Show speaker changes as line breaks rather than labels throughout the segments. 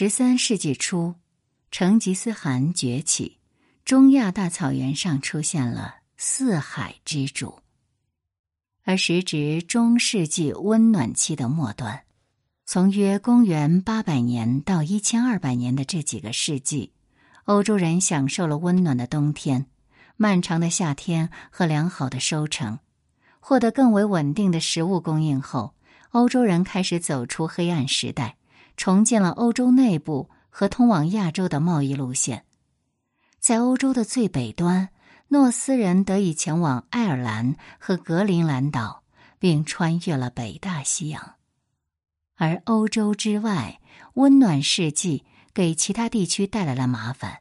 十三世纪初，成吉思汗崛起，中亚大草原上出现了四海之主。而时值中世纪温暖期的末端，从约公元八百年到一千二百年的这几个世纪，欧洲人享受了温暖的冬天、漫长的夏天和良好的收成，获得更为稳定的食物供应后，欧洲人开始走出黑暗时代。重建了欧洲内部和通往亚洲的贸易路线，在欧洲的最北端，诺斯人得以前往爱尔兰和格陵兰岛，并穿越了北大西洋；而欧洲之外，温暖世纪给其他地区带来了麻烦。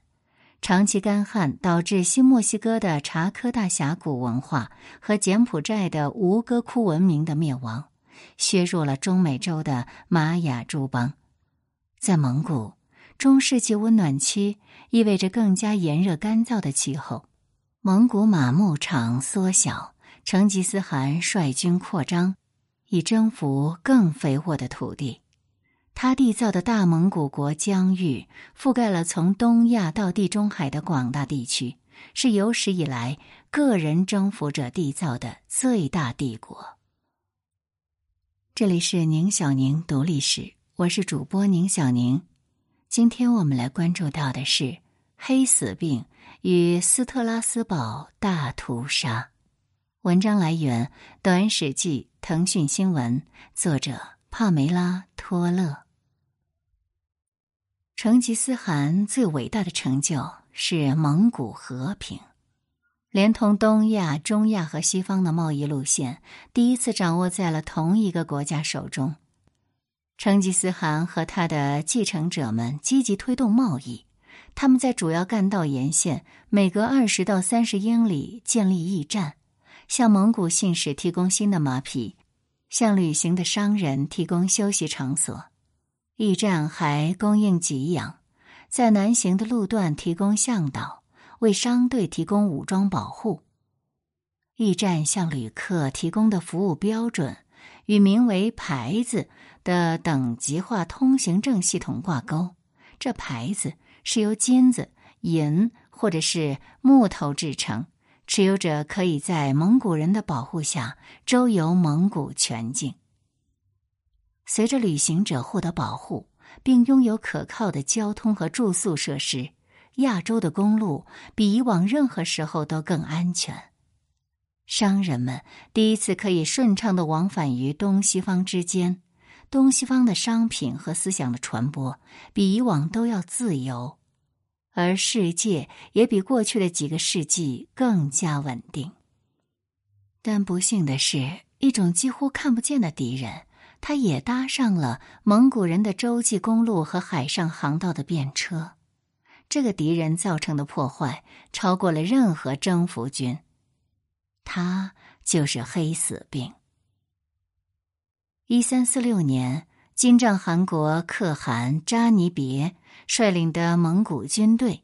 长期干旱导致新墨西哥的查科大峡谷文化和柬埔寨的吴哥窟文明的灭亡，削弱了中美洲的玛雅诸邦。在蒙古，中世纪温暖期意味着更加炎热干燥的气候。蒙古马牧场缩小，成吉思汗率军扩张，以征服更肥沃的土地。他缔造的大蒙古国疆域覆盖了从东亚到地中海的广大地区，是有史以来个人征服者缔造的最大帝国。这里是宁小宁读历史。我是主播宁小宁，今天我们来关注到的是黑死病与斯特拉斯堡大屠杀。文章来源《短史记》腾讯新闻，作者帕梅拉·托勒。成吉思汗最伟大的成就是蒙古和平，连同东亚、中亚和西方的贸易路线，第一次掌握在了同一个国家手中。成吉思汗和他的继承者们积极推动贸易，他们在主要干道沿线每隔二十到三十英里建立驿站，向蒙古信使提供新的马匹，向旅行的商人提供休息场所。驿站还供应给养，在南行的路段提供向导，为商队提供武装保护。驿站向旅客提供的服务标准与名为牌子。的等级化通行证系统挂钩，这牌子是由金子、银或者是木头制成，持有者可以在蒙古人的保护下周游蒙古全境。随着旅行者获得保护，并拥有可靠的交通和住宿设施，亚洲的公路比以往任何时候都更安全。商人们第一次可以顺畅的往返于东西方之间。东西方的商品和思想的传播比以往都要自由，而世界也比过去的几个世纪更加稳定。但不幸的是，一种几乎看不见的敌人，他也搭上了蒙古人的洲际公路和海上航道的便车。这个敌人造成的破坏超过了任何征服军，他就是黑死病。一三四六年，金帐汗国可汗扎尼别率领的蒙古军队，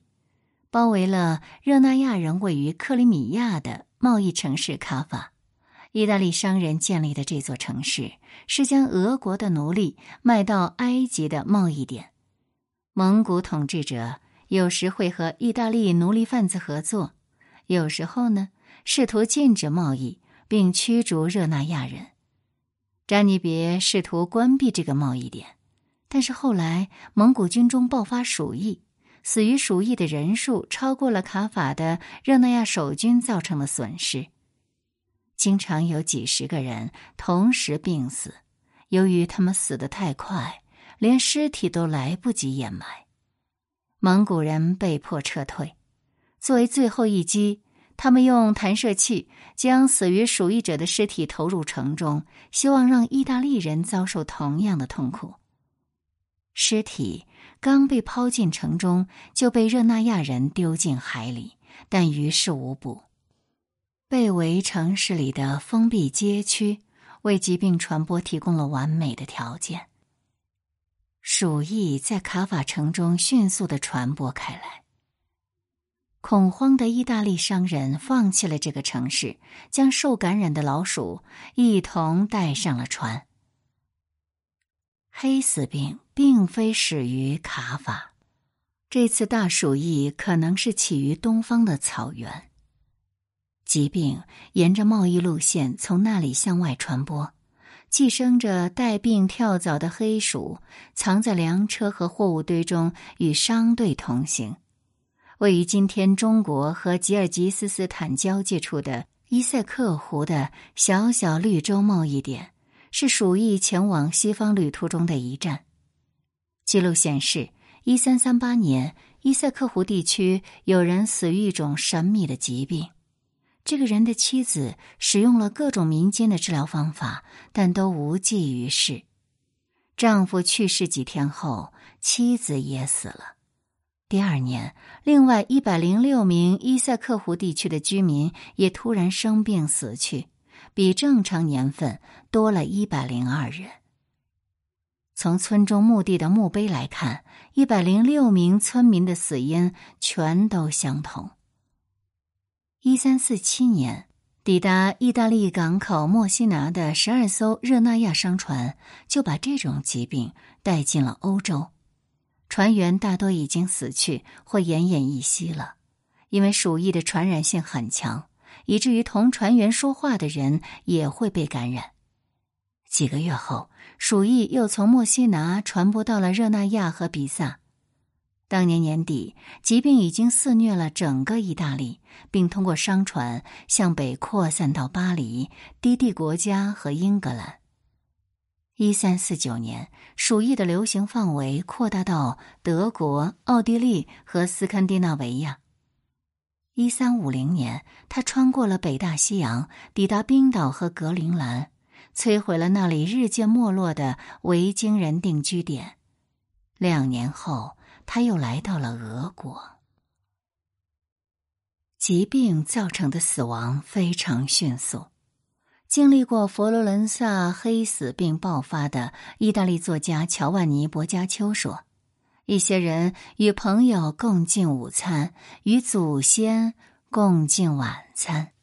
包围了热那亚人位于克里米亚的贸易城市卡法。意大利商人建立的这座城市，是将俄国的奴隶卖到埃及的贸易点。蒙古统治者有时会和意大利奴隶贩子合作，有时候呢，试图禁止贸易并驱逐热那亚人。扎尼别试图关闭这个贸易点，但是后来蒙古军中爆发鼠疫，死于鼠疫的人数超过了卡法的热那亚守军造成的损失。经常有几十个人同时病死，由于他们死得太快，连尸体都来不及掩埋，蒙古人被迫撤退。作为最后一击。他们用弹射器将死于鼠疫者的尸体投入城中，希望让意大利人遭受同样的痛苦。尸体刚被抛进城中，就被热那亚人丢进海里，但于事无补。被围城市里的封闭街区为疾病传播提供了完美的条件。鼠疫在卡法城中迅速的传播开来。恐慌的意大利商人放弃了这个城市，将受感染的老鼠一同带上了船。黑死病并非始于卡法。这次大鼠疫可能是起于东方的草原。疾病沿着贸易路线从那里向外传播，寄生着带病跳蚤的黑鼠藏在粮车和货物堆中，与商队同行。位于今天中国和吉尔吉斯斯坦交界处的伊塞克湖的小小绿洲贸易点，是鼠疫前往西方旅途中的一站。记录显示。一三三八年，伊塞克湖地区有人死于一种神秘的疾病。这个人的妻子使用了各种民间的治疗方法，但都无济于事。丈夫去世几天后，妻子也死了。第二年，另外一百零六名伊塞克湖地区的居民也突然生病死去，比正常年份多了一百零二人。从村中墓地的墓碑来看，一百零六名村民的死因全都相同。一三四七年，抵达意大利港口墨西拿的十二艘热那亚商船就把这种疾病带进了欧洲，船员大多已经死去或奄奄一息了，因为鼠疫的传染性很强，以至于同船员说话的人也会被感染。几个月后，鼠疫又从墨西拿传播到了热那亚和比萨。当年年底，疾病已经肆虐了整个意大利，并通过商船向北扩散到巴黎、低地国家和英格兰。一三四九年，鼠疫的流行范围扩大到德国、奥地利和斯堪的纳维亚。一三五零年，它穿过了北大西洋，抵达冰岛和格陵兰。摧毁了那里日渐没落的维京人定居点。两年后，他又来到了俄国。疾病造成的死亡非常迅速。经历过佛罗伦萨黑死病爆发的意大利作家乔万尼·博加丘说：“一些人与朋友共进午餐，与祖先共进晚餐。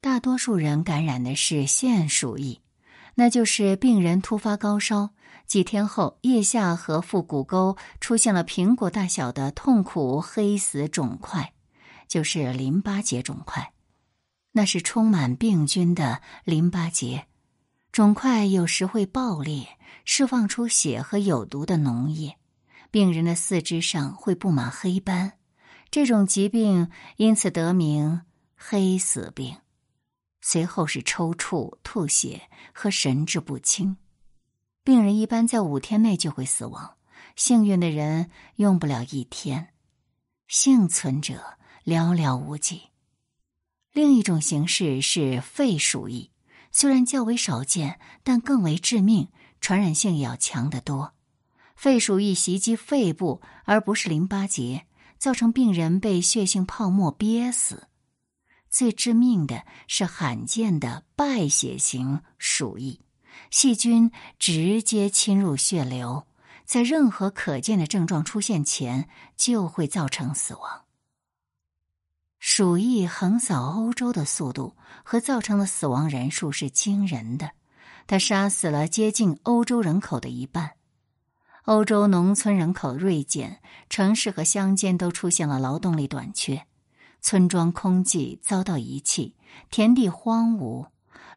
大多数人感染的是腺鼠疫。”那就是病人突发高烧，几天后腋下和腹股沟出现了苹果大小的痛苦黑死肿块，就是淋巴结肿块。那是充满病菌的淋巴结，肿块有时会爆裂，释放出血和有毒的脓液。病人的四肢上会布满黑斑，这种疾病因此得名“黑死病”。随后是抽搐、吐血和神志不清，病人一般在五天内就会死亡，幸运的人用不了一天，幸存者寥寥无几。另一种形式是肺鼠疫，虽然较为少见，但更为致命，传染性要强得多。肺鼠疫袭击肺部而不是淋巴结，造成病人被血性泡沫憋死。最致命的是罕见的败血型鼠疫，细菌直接侵入血流，在任何可见的症状出现前就会造成死亡。鼠疫横扫欧洲的速度和造成的死亡人数是惊人的，它杀死了接近欧洲人口的一半。欧洲农村人口锐减，城市和乡间都出现了劳动力短缺。村庄空寂，遭到遗弃，田地荒芜。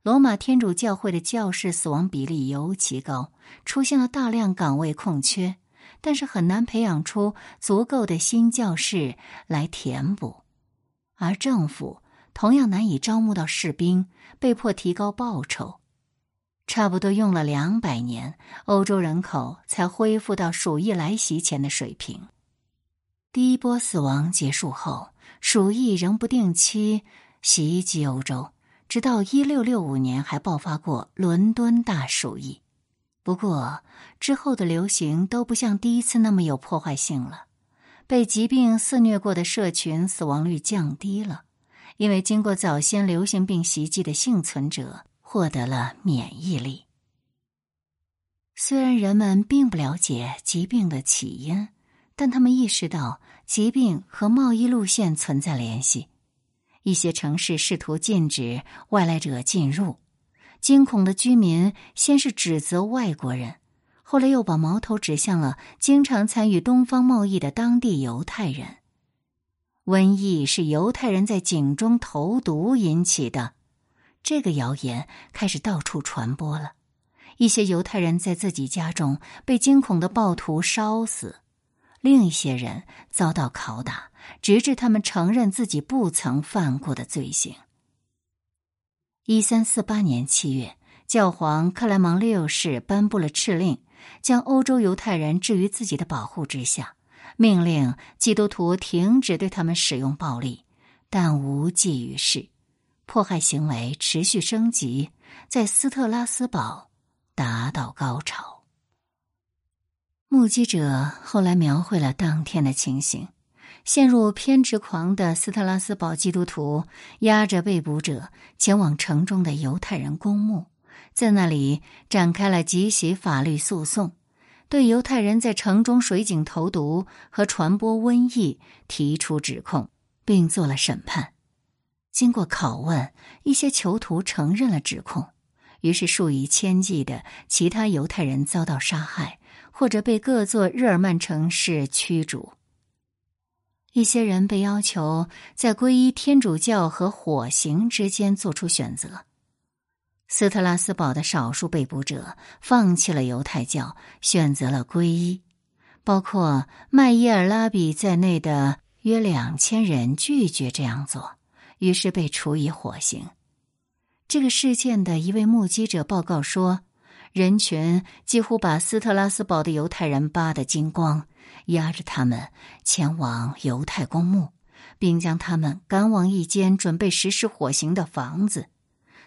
罗马天主教会的教士死亡比例尤其高，出现了大量岗位空缺，但是很难培养出足够的新教士来填补。而政府同样难以招募到士兵，被迫提高报酬。差不多用了两百年，欧洲人口才恢复到鼠疫来袭前的水平。第一波死亡结束后。鼠疫仍不定期袭击欧洲，直到一六六五年还爆发过伦敦大鼠疫。不过之后的流行都不像第一次那么有破坏性了。被疾病肆虐过的社群死亡率降低了，因为经过早先流行病袭击的幸存者获得了免疫力。虽然人们并不了解疾病的起因，但他们意识到。疾病和贸易路线存在联系，一些城市试图禁止外来者进入。惊恐的居民先是指责外国人，后来又把矛头指向了经常参与东方贸易的当地犹太人。瘟疫是犹太人在井中投毒引起的，这个谣言开始到处传播了。一些犹太人在自己家中被惊恐的暴徒烧死，另一些人遭到拷打，直至他们承认自己不曾犯过的罪行。一三四八年七月，教皇克莱芒六世颁布了敕令，将欧洲犹太人置于自己的保护之下，命令基督徒停止对他们使用暴力，但无济于事，迫害行为持续升级，在斯特拉斯堡。达到高潮。目击者后来描绘了当天的情形：陷入偏执狂的斯特拉斯堡基督徒押着被捕者前往城中的犹太人公墓，在那里展开了集体法律诉讼，对犹太人在城中水井投毒和传播瘟疫提出指控，并做了审判。经过拷问，一些囚徒承认了指控。于是，数以千计的其他犹太人遭到杀害，或者被各座日耳曼城市驱逐。一些人被要求在皈依天主教和火刑之间做出选择。斯特拉斯堡的少数被捕者放弃了犹太教，选择了皈依，包括麦耶尔拉比在内的约两千人拒绝这样做，于是被处以火刑。这个事件的一位目击者报告说，人群几乎把斯特拉斯堡的犹太人扒得精光，押着他们前往犹太公墓，并将他们赶往一间准备实施火刑的房子。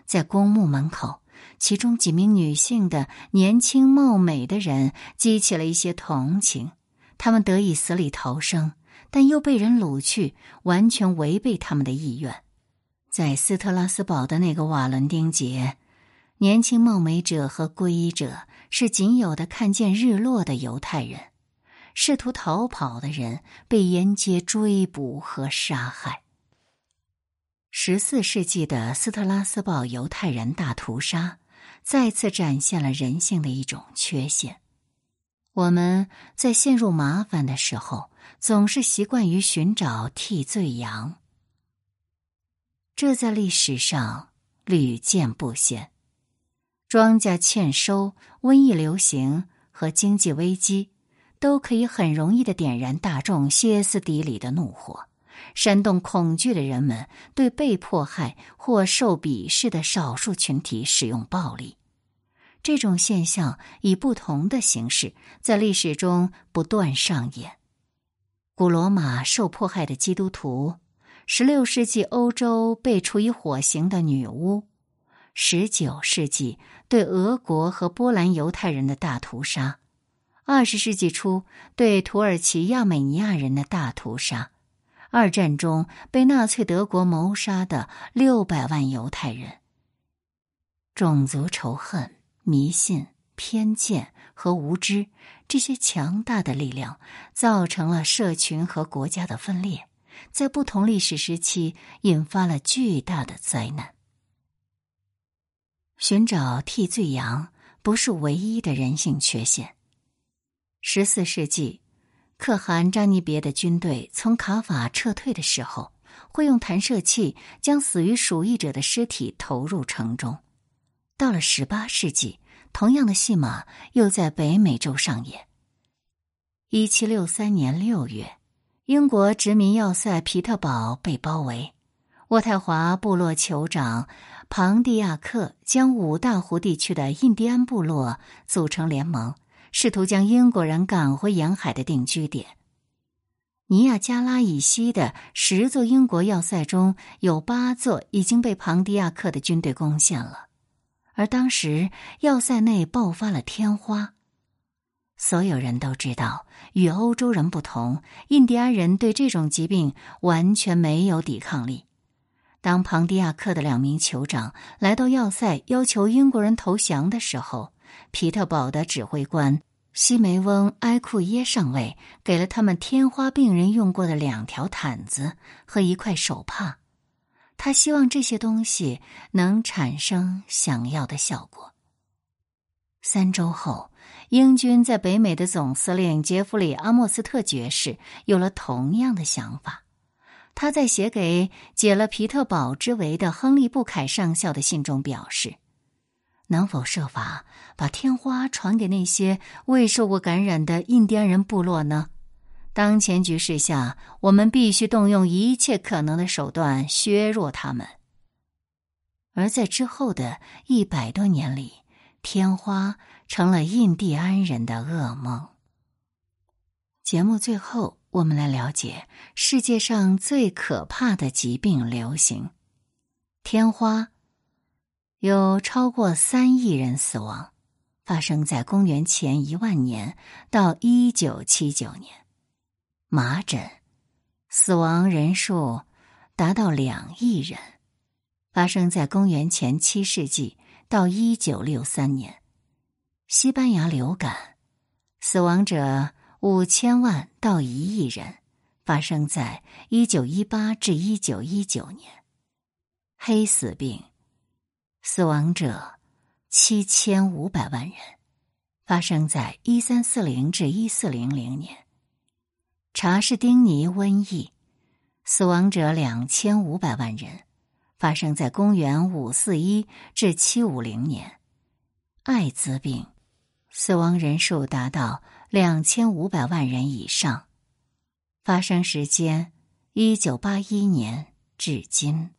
在公墓门口，其中几名女性的年轻貌美的人激起了一些同情，他们得以死里逃生，但又被人掳去，完全违背他们的意愿。在斯特拉斯堡的那个瓦伦丁节，年轻貌美者和皈依者是仅有的看见日落的犹太人。试图逃跑的人被沿街追捕和杀害。十四世纪的斯特拉斯堡犹太人大屠杀，再次展现了人性的一种缺陷。我们在陷入麻烦的时候，总是习惯于寻找替罪羊。这在历史上屡见不鲜。庄稼欠收、瘟疫流行和经济危机，都可以很容易的点燃大众歇斯底里的怒火，煽动恐惧的人们对被迫害或受鄙视的少数群体使用暴力。这种现象以不同的形式在历史中不断上演。古罗马受迫害的基督徒。十六世纪欧洲被处以火刑的女巫，十九世纪对俄国和波兰犹太人的大屠杀，二十世纪初对土耳其亚美尼亚人的大屠杀，二战中被纳粹德国谋杀的六百万犹太人。种族仇恨、迷信、偏见和无知这些强大的力量，造成了社群和国家的分裂。在不同历史时期，引发了巨大的灾难。寻找替罪羊不是唯一的人性缺陷。十四世纪，可汗扎尼别的军队从卡法撤退的时候，会用弹射器将死于鼠疫者的尸体投入城中。到了十八世纪，同样的戏码又在北美洲上演。一七六三年六月。英国殖民要塞皮特堡被包围，渥太华部落酋长庞蒂亚克将五大湖地区的印第安部落组成联盟，试图将英国人赶回沿海的定居点。尼亚加拉以西的十座英国要塞中有八座已经被庞迪亚克的军队攻陷了，而当时要塞内爆发了天花。所有人都知道，与欧洲人不同，印第安人对这种疾病完全没有抵抗力。当庞迪亚克的两名酋长来到要塞，要求英国人投降的时候，皮特堡的指挥官西梅翁埃库耶上尉给了他们天花病人用过的两条毯子和一块手帕，他希望这些东西能产生想要的效果。三周后。英军在北美的总司令杰弗里·阿莫斯特爵士有了同样的想法。他在写给解了皮特堡之围的亨利·布凯上校的信中表示：“能否设法把天花传给那些未受过感染的印第安人部落呢？当前局势下，我们必须动用一切可能的手段削弱他们。”而在之后的一百多年里，天花成了印第安人的噩梦。节目最后。我们来了解世界上最可怕的疾病流行——天花，有超过三亿人死亡，发生在公元前一万年到一九七九年。麻疹，死亡人数达到两亿人，发生在公元前七世纪到一九六三年。西班牙流感，死亡者。五千万到一亿人，发生在一九一八至一九一九年。黑死病，死亡者七千五百万人，发生在一三四零至一四零零年。查士丁尼瘟疫，死亡者两千五百万人，发生在公元五四一至七五零年。艾滋病，死亡人数达到。两千五百万人以上，发生时间一九八一年至今。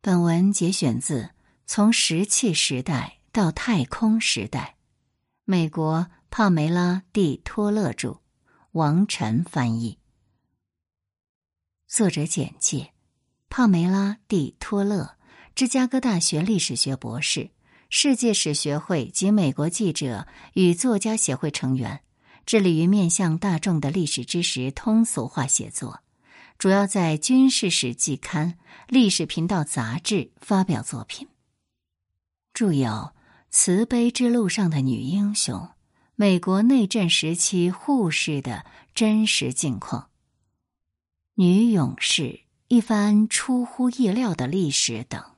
本文节选自《从石器时代到太空时代》，美国帕梅拉·蒂托勒著，王晨翻译。作者简介：帕梅拉·蒂托勒，芝加哥大学历史学博士。世界史学会及美国记者与作家协会成员，致力于面向大众的历史知识通俗化写作，主要在《军事史季刊》《历史频道》杂志发表作品。著有《慈悲之路上的女英雄》《美国内战时期护士的真实境况》《女勇士》一番出乎意料的历史等。